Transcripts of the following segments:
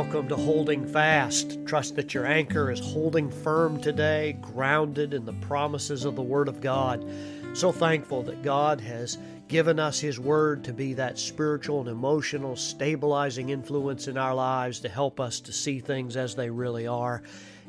Welcome to Holding Fast. Trust that your anchor is holding firm today, grounded in the promises of the Word of God. So thankful that God has given us His Word to be that spiritual and emotional stabilizing influence in our lives to help us to see things as they really are,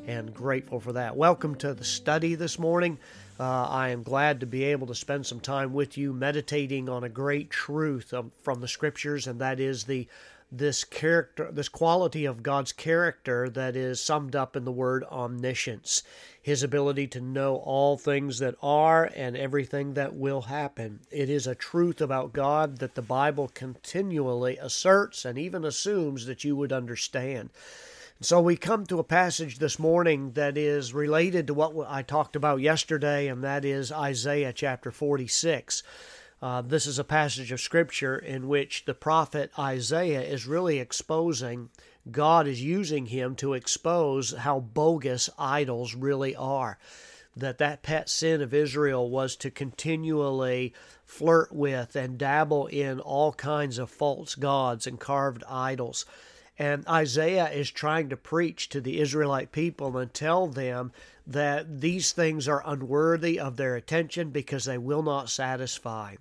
and grateful for that. Welcome to the study this morning. Uh, I am glad to be able to spend some time with you meditating on a great truth um, from the Scriptures, and that is the this character, this quality of God's character that is summed up in the word omniscience, his ability to know all things that are and everything that will happen. It is a truth about God that the Bible continually asserts and even assumes that you would understand. So we come to a passage this morning that is related to what I talked about yesterday, and that is Isaiah chapter 46. Uh, this is a passage of Scripture in which the prophet Isaiah is really exposing, God is using him to expose how bogus idols really are. That that pet sin of Israel was to continually flirt with and dabble in all kinds of false gods and carved idols. And Isaiah is trying to preach to the Israelite people and tell them that these things are unworthy of their attention because they will not satisfy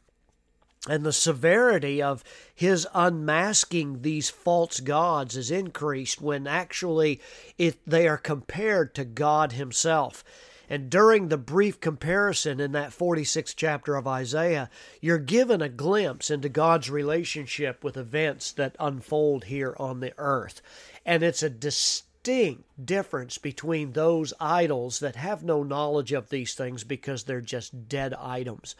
and the severity of his unmasking these false gods is increased when actually it, they are compared to God Himself. And during the brief comparison in that 46th chapter of Isaiah, you're given a glimpse into God's relationship with events that unfold here on the earth. And it's a distinct difference between those idols that have no knowledge of these things because they're just dead items.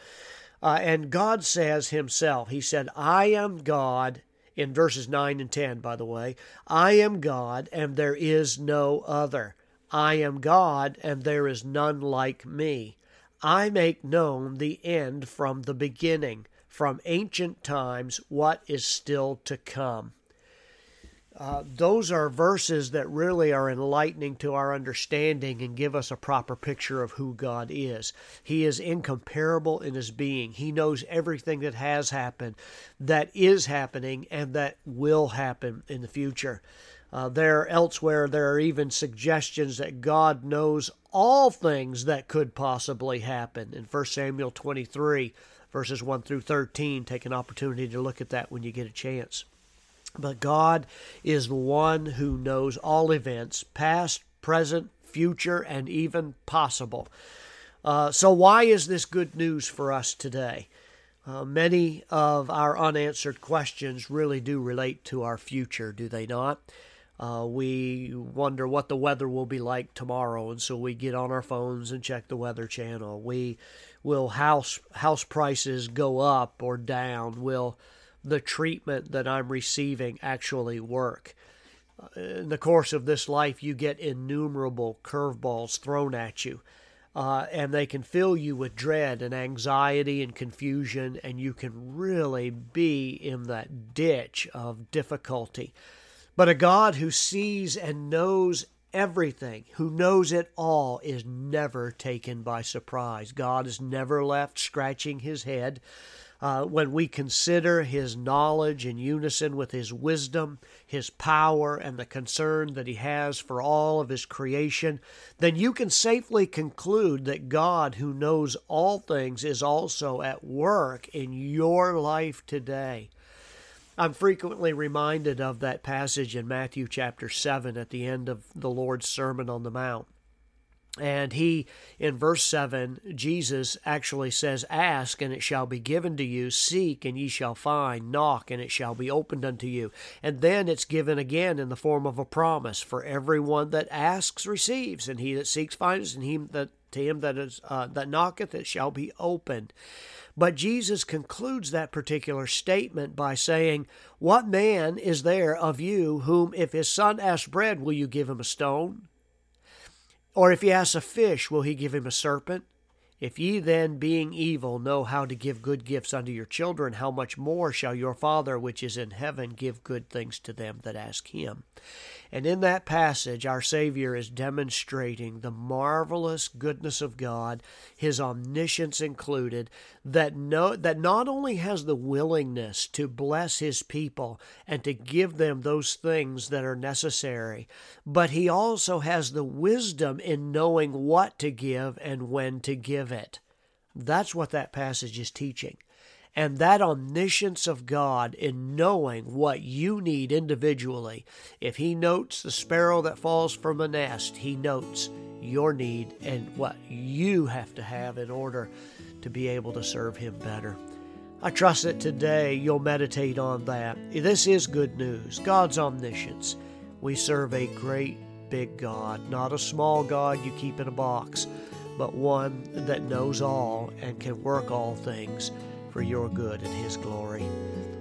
Uh, and God says Himself, He said, I am God, in verses 9 and 10, by the way, I am God, and there is no other. I am God, and there is none like me. I make known the end from the beginning, from ancient times, what is still to come. Uh, those are verses that really are enlightening to our understanding and give us a proper picture of who God is. He is incomparable in his being. He knows everything that has happened, that is happening, and that will happen in the future. Uh, there elsewhere, there are even suggestions that God knows all things that could possibly happen. In 1 Samuel 23, verses 1 through 13, take an opportunity to look at that when you get a chance. But God is the one who knows all events, past, present, future, and even possible. Uh, so, why is this good news for us today? Uh, many of our unanswered questions really do relate to our future, do they not? Uh, we wonder what the weather will be like tomorrow, and so we get on our phones and check the weather channel. We will house house prices go up or down? Will the treatment that I'm receiving actually work. In the course of this life, you get innumerable curveballs thrown at you, uh, and they can fill you with dread and anxiety and confusion, and you can really be in that ditch of difficulty. But a God who sees and knows everything, who knows it all, is never taken by surprise. God is never left scratching his head uh, when we consider his knowledge in unison with his wisdom, his power, and the concern that he has for all of his creation, then you can safely conclude that God, who knows all things, is also at work in your life today. I'm frequently reminded of that passage in Matthew chapter 7 at the end of the Lord's Sermon on the Mount. And he, in verse 7, Jesus actually says, Ask, and it shall be given to you. Seek, and ye shall find. Knock, and it shall be opened unto you. And then it's given again in the form of a promise For everyone that asks receives, and he that seeks finds, and he that to him that is uh, that knocketh it shall be opened. But Jesus concludes that particular statement by saying, What man is there of you whom, if his son asks bread, will you give him a stone? Or if he asks a fish, will he give him a serpent? If ye then, being evil, know how to give good gifts unto your children, how much more shall your Father which is in heaven give good things to them that ask him? And in that passage, our Savior is demonstrating the marvelous goodness of God, His omniscience included, that, no, that not only has the willingness to bless His people and to give them those things that are necessary, but He also has the wisdom in knowing what to give and when to give it. That's what that passage is teaching. And that omniscience of God in knowing what you need individually. If He notes the sparrow that falls from a nest, He notes your need and what you have to have in order to be able to serve Him better. I trust that today you'll meditate on that. This is good news God's omniscience. We serve a great big God, not a small God you keep in a box, but one that knows all and can work all things for your good and His glory.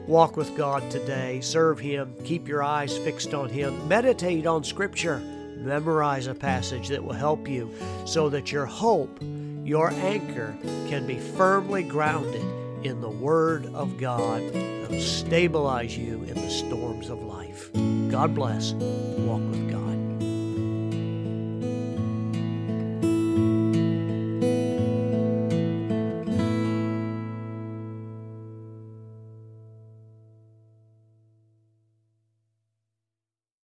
Walk with God today, serve Him, keep your eyes fixed on Him, meditate on Scripture, memorize a passage that will help you so that your hope, your anchor, can be firmly grounded in the Word of God that will stabilize you in the storms of life. God bless. Walk with God.